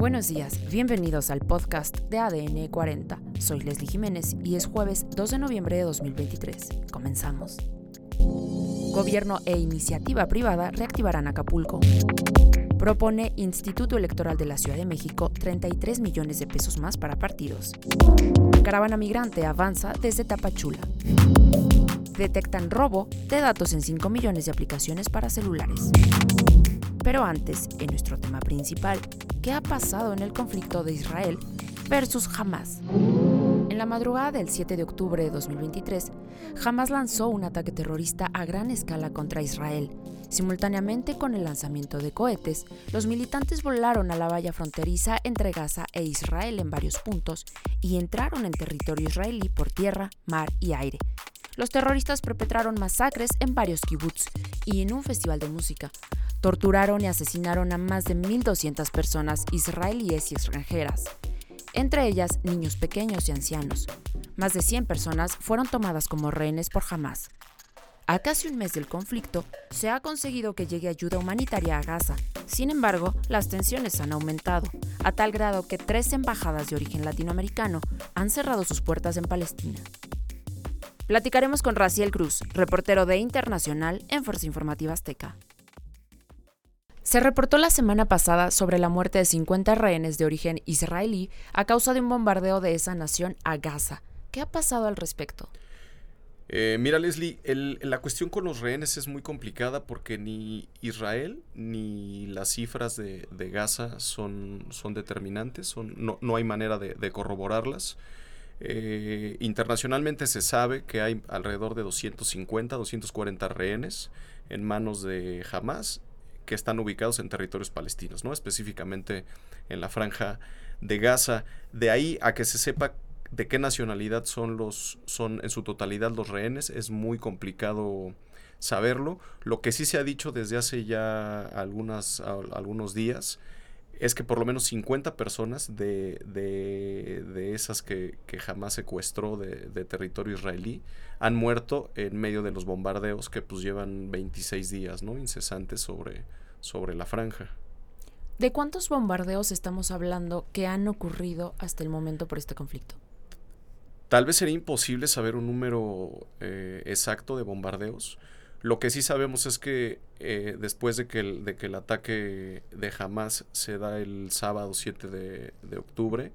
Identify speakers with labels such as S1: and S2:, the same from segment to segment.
S1: Buenos días, bienvenidos al podcast de ADN 40. Soy Leslie Jiménez y es jueves 2 de noviembre de 2023. Comenzamos. Gobierno e iniciativa privada reactivarán Acapulco. Propone Instituto Electoral de la Ciudad de México 33 millones de pesos más para partidos. Caravana migrante avanza desde Tapachula. Detectan robo de datos en 5 millones de aplicaciones para celulares. Pero antes, en nuestro tema principal, ¿qué ha pasado en el conflicto de Israel versus Hamas? En la madrugada del 7 de octubre de 2023, Hamas lanzó un ataque terrorista a gran escala contra Israel. Simultáneamente con el lanzamiento de cohetes, los militantes volaron a la valla fronteriza entre Gaza e Israel en varios puntos y entraron en territorio israelí por tierra, mar y aire. Los terroristas perpetraron masacres en varios kibbutz y en un festival de música, torturaron y asesinaron a más de 1.200 personas israelíes y extranjeras, entre ellas niños pequeños y ancianos. Más de 100 personas fueron tomadas como rehenes por Hamas. A casi un mes del conflicto, se ha conseguido que llegue ayuda humanitaria a Gaza. Sin embargo, las tensiones han aumentado, a tal grado que tres embajadas de origen latinoamericano han cerrado sus puertas en Palestina. Platicaremos con Raciel Cruz, reportero de Internacional en Fuerza Informativa Azteca. Se reportó la semana pasada sobre la muerte de 50 rehenes de origen israelí a causa de un bombardeo de esa nación a Gaza. ¿Qué ha pasado al respecto?
S2: Eh, mira, Leslie, la cuestión con los rehenes es muy complicada porque ni Israel ni las cifras de, Gaza son, son determinantes, son, no, hay manera de, corroborarlas. Eh, internacionalmente se sabe que hay alrededor de 250, 240 rehenes en manos de Hamas que están ubicados en territorios palestinos, ¿no? Específicamente en la franja de Gaza. De ahí a que se sepa de qué nacionalidad son los, son en su totalidad los rehenes, es muy complicado saberlo. Lo que sí se ha dicho desde hace ya algunas, algunos días es que por lo menos 50 personas de, de, esas que, que, jamás secuestró de, de, territorio israelí han muerto en medio de los bombardeos que pues llevan 26 días, ¿no? Incesantes sobre, sobre la franja.
S1: ¿De cuántos bombardeos estamos hablando que han ocurrido hasta el momento por este conflicto?
S2: Tal vez sería imposible saber un número eh, exacto de bombardeos. Lo que sí sabemos es que eh, después de que, el, de que el ataque de Hamas se da el sábado 7 de, octubre,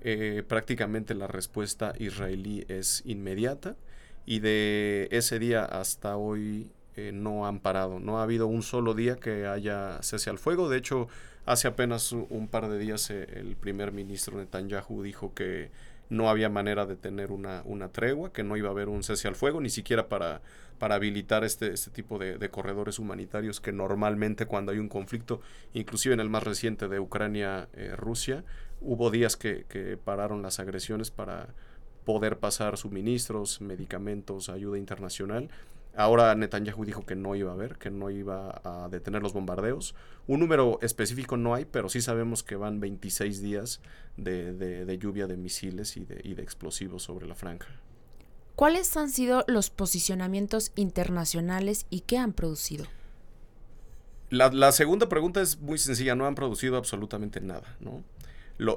S2: eh, prácticamente la respuesta israelí es inmediata y de ese día hasta hoy no han parado. No ha habido un solo día que haya cese al fuego. De hecho, hace apenas un par de días eh, el primer ministro Netanyahu dijo que no había manera de tener una, una, tregua, que no iba a haber un cese al fuego, ni siquiera para, para habilitar este, este tipo de, corredores humanitarios que normalmente cuando hay un conflicto, inclusive en el más reciente de Ucrania-Rusia, hubo días que, que pararon las agresiones para poder pasar suministros, medicamentos, ayuda internacional Ahora Netanyahu dijo que no iba a haber, que no iba a detener los bombardeos. Un número específico no hay, pero sí sabemos que van 26 días de, lluvia de misiles y de, explosivos sobre la franja.
S1: ¿Cuáles han sido los posicionamientos internacionales y qué han producido?
S2: La, la, segunda pregunta es muy sencilla, no han producido absolutamente nada, ¿no?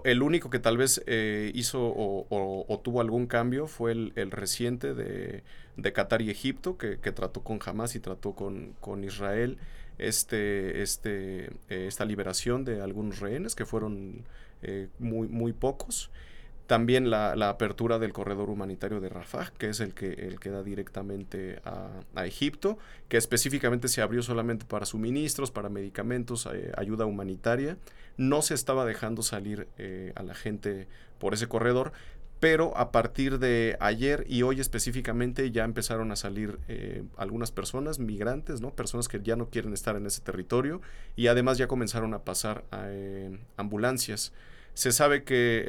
S2: El único que tal vez eh, hizo o, tuvo algún cambio fue el, reciente de, Qatar y Egipto, que, trató con Hamas y trató con, Israel este, este, eh, esta liberación de algunos rehenes, que fueron eh, muy, muy pocos. También la, apertura del corredor humanitario de Rafah, que es el que, el que da directamente a, Egipto, que específicamente se abrió solamente para suministros, para medicamentos, eh, ayuda humanitaria. No se estaba dejando salir eh, a la gente por ese corredor, pero a partir de ayer y hoy específicamente ya empezaron a salir eh, algunas personas, migrantes, ¿no? Personas que ya no quieren estar en ese territorio y además ya comenzaron a pasar ambulancias. Se sabe que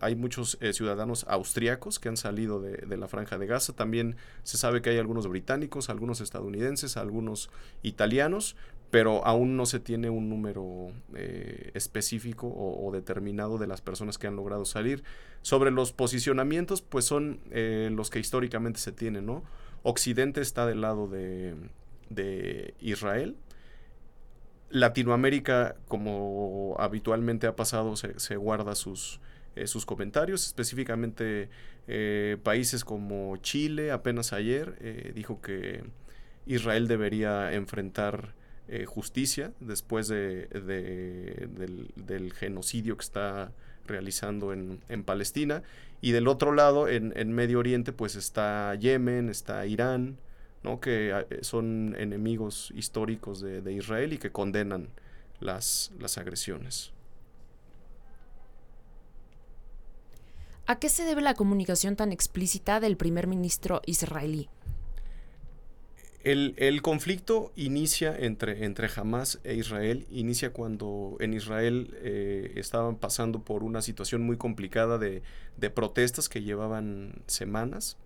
S2: hay muchos eh, ciudadanos austriacos que han salido de, la franja de Gaza. También se sabe que hay algunos británicos, algunos estadounidenses, algunos italianos, pero aún no se tiene un número eh, específico o, determinado de las personas que han logrado salir. Sobre los posicionamientos, pues son eh, los que históricamente se tienen, ¿no? Occidente está del lado de, de Israel, Latinoamérica, como habitualmente ha pasado, se, guarda sus, eh, sus comentarios, específicamente eh, países como Chile, apenas ayer, eh, dijo que Israel debería enfrentar justicia después de, del, genocidio que está realizando en, en, Palestina. Y del otro lado, en, en Medio Oriente, pues está Yemen, está Irán, que eh, son enemigos históricos de, Israel y que condenan las, las agresiones.
S1: ¿A qué se debe la comunicación tan explícita del primer ministro israelí?
S2: El, conflicto inicia entre, entre Hamas e Israel, inicia cuando en Israel eh, estaban pasando por una situación muy complicada de, de protestas que llevaban semanas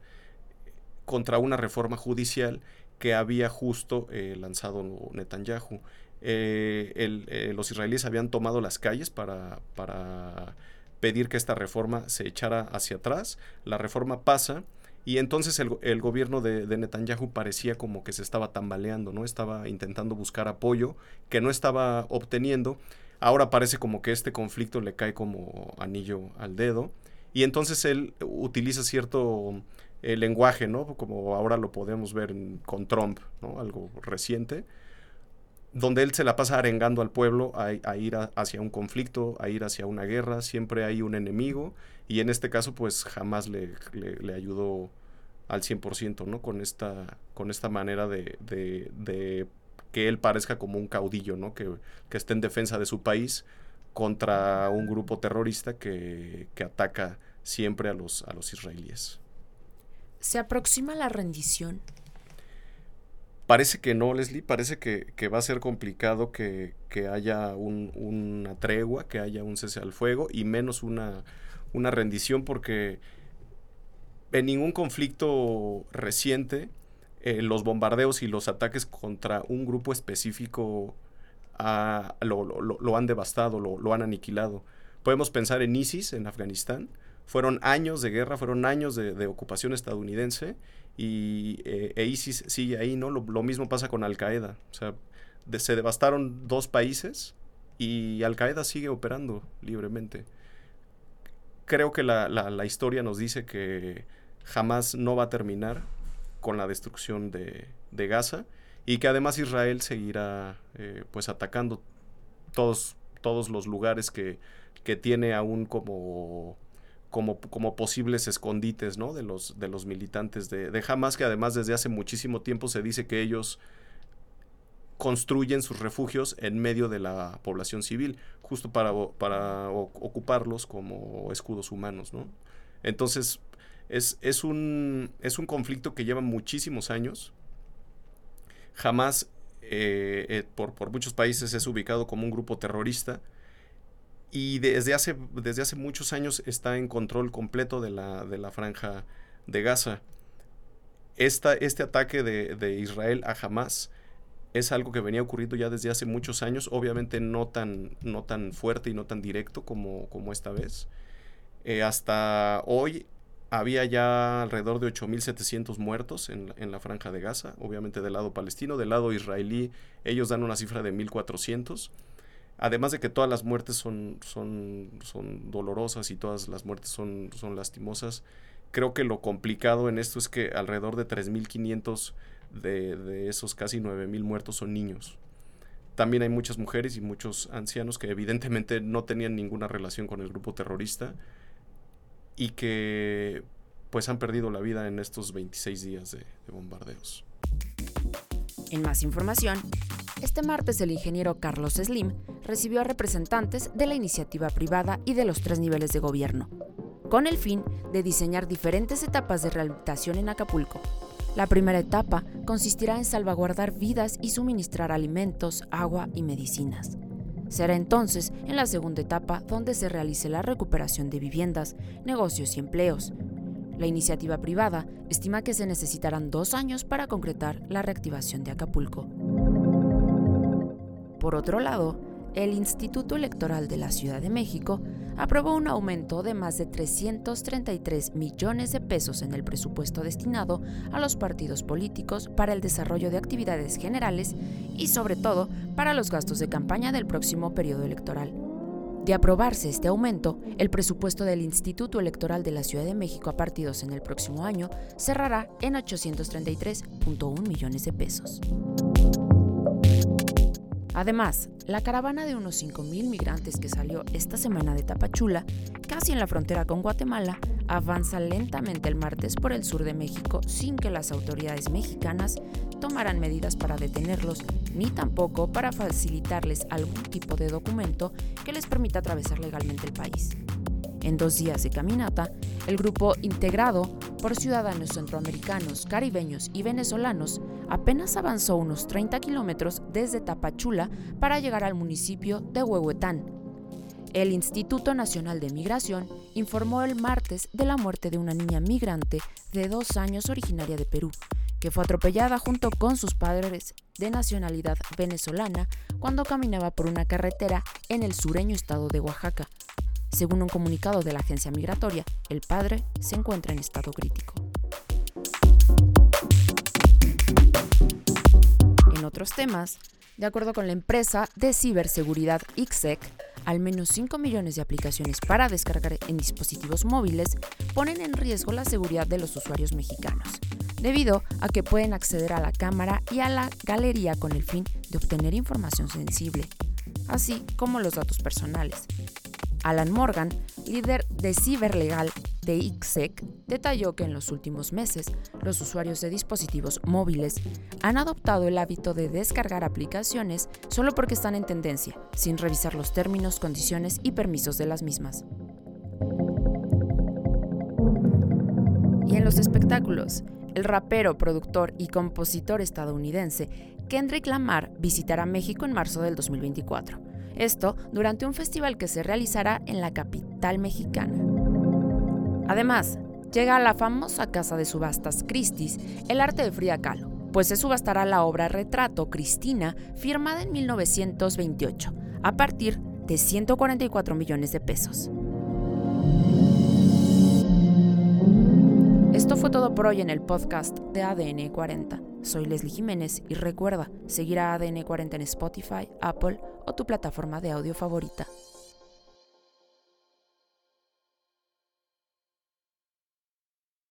S2: contra una reforma judicial que había justo eh, lanzado Netanyahu. Eh, eh, los israelíes habían tomado las calles para, para pedir que esta reforma se echara hacia atrás. La reforma pasa y entonces el, gobierno de, de, Netanyahu parecía como que se estaba tambaleando, ¿no? Estaba intentando buscar apoyo que no estaba obteniendo. Ahora parece como que este conflicto le cae como anillo al dedo. Y entonces él utiliza cierto el lenguaje, ¿no? Como ahora lo podemos ver con Trump, ¿no? Algo reciente, donde él se la pasa arengando al pueblo a, ir hacia un conflicto, a ir hacia una guerra, siempre hay un enemigo, y en este caso, pues jamás le, ayudó al 100%, ¿no? Con esta, con esta manera de, de, que él parezca como un caudillo, ¿no? Que, que esté en defensa de su país contra un grupo terrorista que, que ataca siempre a los, a los israelíes.
S1: ¿Se aproxima la rendición?
S2: Parece que no, Leslie, parece que, va a ser complicado que, haya una tregua, que haya un cese al fuego y menos una, una rendición porque en ningún conflicto reciente eh, los bombardeos y los ataques contra un grupo específico lo, han devastado, lo, lo han aniquilado. Podemos pensar en ISIS en Afganistán, fueron años de guerra, fueron años de, ocupación estadounidense y eh, e ISIS sigue ahí, ¿no? Lo, mismo pasa con Al Qaeda. O sea, se devastaron dos países y Al Qaeda sigue operando libremente. Creo que la, la, historia nos dice que jamás no va a terminar con la destrucción de, de Gaza y que además Israel seguirá eh, pues atacando todos, todos los lugares que, que tiene aún como como, como posibles escondites ¿no? de, los, de los militantes de, de Hamas, que además desde hace muchísimo tiempo se dice que ellos construyen sus refugios en medio de la población civil, justo para, para ocuparlos como escudos humanos. ¿no? Entonces, es, es, un, es un conflicto que lleva muchísimos años. Jamás eh, eh, por, por muchos países es ubicado como un grupo terrorista y desde hace, desde hace muchos años está en control completo de la, de la franja de Gaza. Esta, este ataque de, de, Israel a Hamas es algo que venía ocurriendo ya desde hace muchos años, obviamente no tan, no tan fuerte y no tan directo como, como esta vez. Eh, hasta hoy había ya alrededor de 8.700 muertos en, en, la franja de Gaza, obviamente del lado palestino, del lado israelí ellos dan una cifra de 1.400 además de que todas las muertes son, son, son dolorosas y todas las muertes son, son lastimosas, creo que lo complicado en esto es que alrededor de 3.500 de, de esos casi 9.000 muertos son niños. También hay muchas mujeres y muchos ancianos que evidentemente no tenían ninguna relación con el grupo terrorista y que pues han perdido la vida en estos 26 días de, de bombardeos.
S1: En más información, este martes el ingeniero Carlos Slim recibió a representantes de la iniciativa privada y de los tres niveles de gobierno, con el fin de diseñar diferentes etapas de rehabilitación en Acapulco. La primera etapa consistirá en salvaguardar vidas y suministrar alimentos, agua y medicinas. Será entonces en la segunda etapa donde se realice la recuperación de viviendas, negocios y empleos. La iniciativa privada estima que se necesitarán dos años para concretar la reactivación de Acapulco. Por otro lado, el Instituto Electoral de la Ciudad de México aprobó un aumento de más de 333 millones de pesos en el presupuesto destinado a los partidos políticos para el desarrollo de actividades generales y sobre todo para los gastos de campaña del próximo periodo electoral. De aprobarse este aumento, el presupuesto del Instituto Electoral de la Ciudad de México a partidos en el próximo año cerrará en 833.1 millones de pesos. Además, la caravana de unos 5.000 migrantes que salió esta semana de Tapachula, casi en la frontera con Guatemala, avanza lentamente el martes por el sur de México sin que las autoridades mexicanas tomaran medidas para detenerlos, ni tampoco para facilitarles algún tipo de documento que les permita atravesar legalmente el país. En dos días de caminata, el grupo integrado por ciudadanos centroamericanos, caribeños y venezolanos apenas avanzó unos 30 kilómetros desde Tapachula para llegar al municipio de Huehuetán. El Instituto Nacional de Migración informó el martes de la muerte de una niña migrante de dos años originaria de Perú, que fue atropellada junto con sus padres de nacionalidad venezolana cuando caminaba por una carretera en el sureño estado de Oaxaca. Según un comunicado de la agencia migratoria, el padre se encuentra en estado crítico. En otros temas, de acuerdo con la empresa de ciberseguridad ICSEC, al menos 5 millones de aplicaciones para descargar en dispositivos móviles ponen en riesgo la seguridad de los usuarios mexicanos, debido a que pueden acceder a la cámara y a la galería con el fin de obtener información sensible, así como los datos personales, Alan Morgan, líder de ciberlegal de ICSEC, detalló que en los últimos meses los usuarios de dispositivos móviles han adoptado el hábito de descargar aplicaciones solo porque están en tendencia, sin revisar los términos, condiciones y permisos de las mismas. Y en los espectáculos, el rapero, productor y compositor estadounidense Kendrick Lamar visitará México en marzo del 2024 esto durante un festival que se realizará en la capital mexicana. Además, llega a la famosa casa de subastas Christie's el arte de Frida Kahlo, pues se subastará la obra Retrato Cristina firmada en 1928, a partir de 144 millones de pesos. Esto fue todo por hoy en el podcast de ADN 40. Soy Leslie Jiménez y recuerda seguir a ADN 40 en Spotify, Apple o tu plataforma de audio favorita.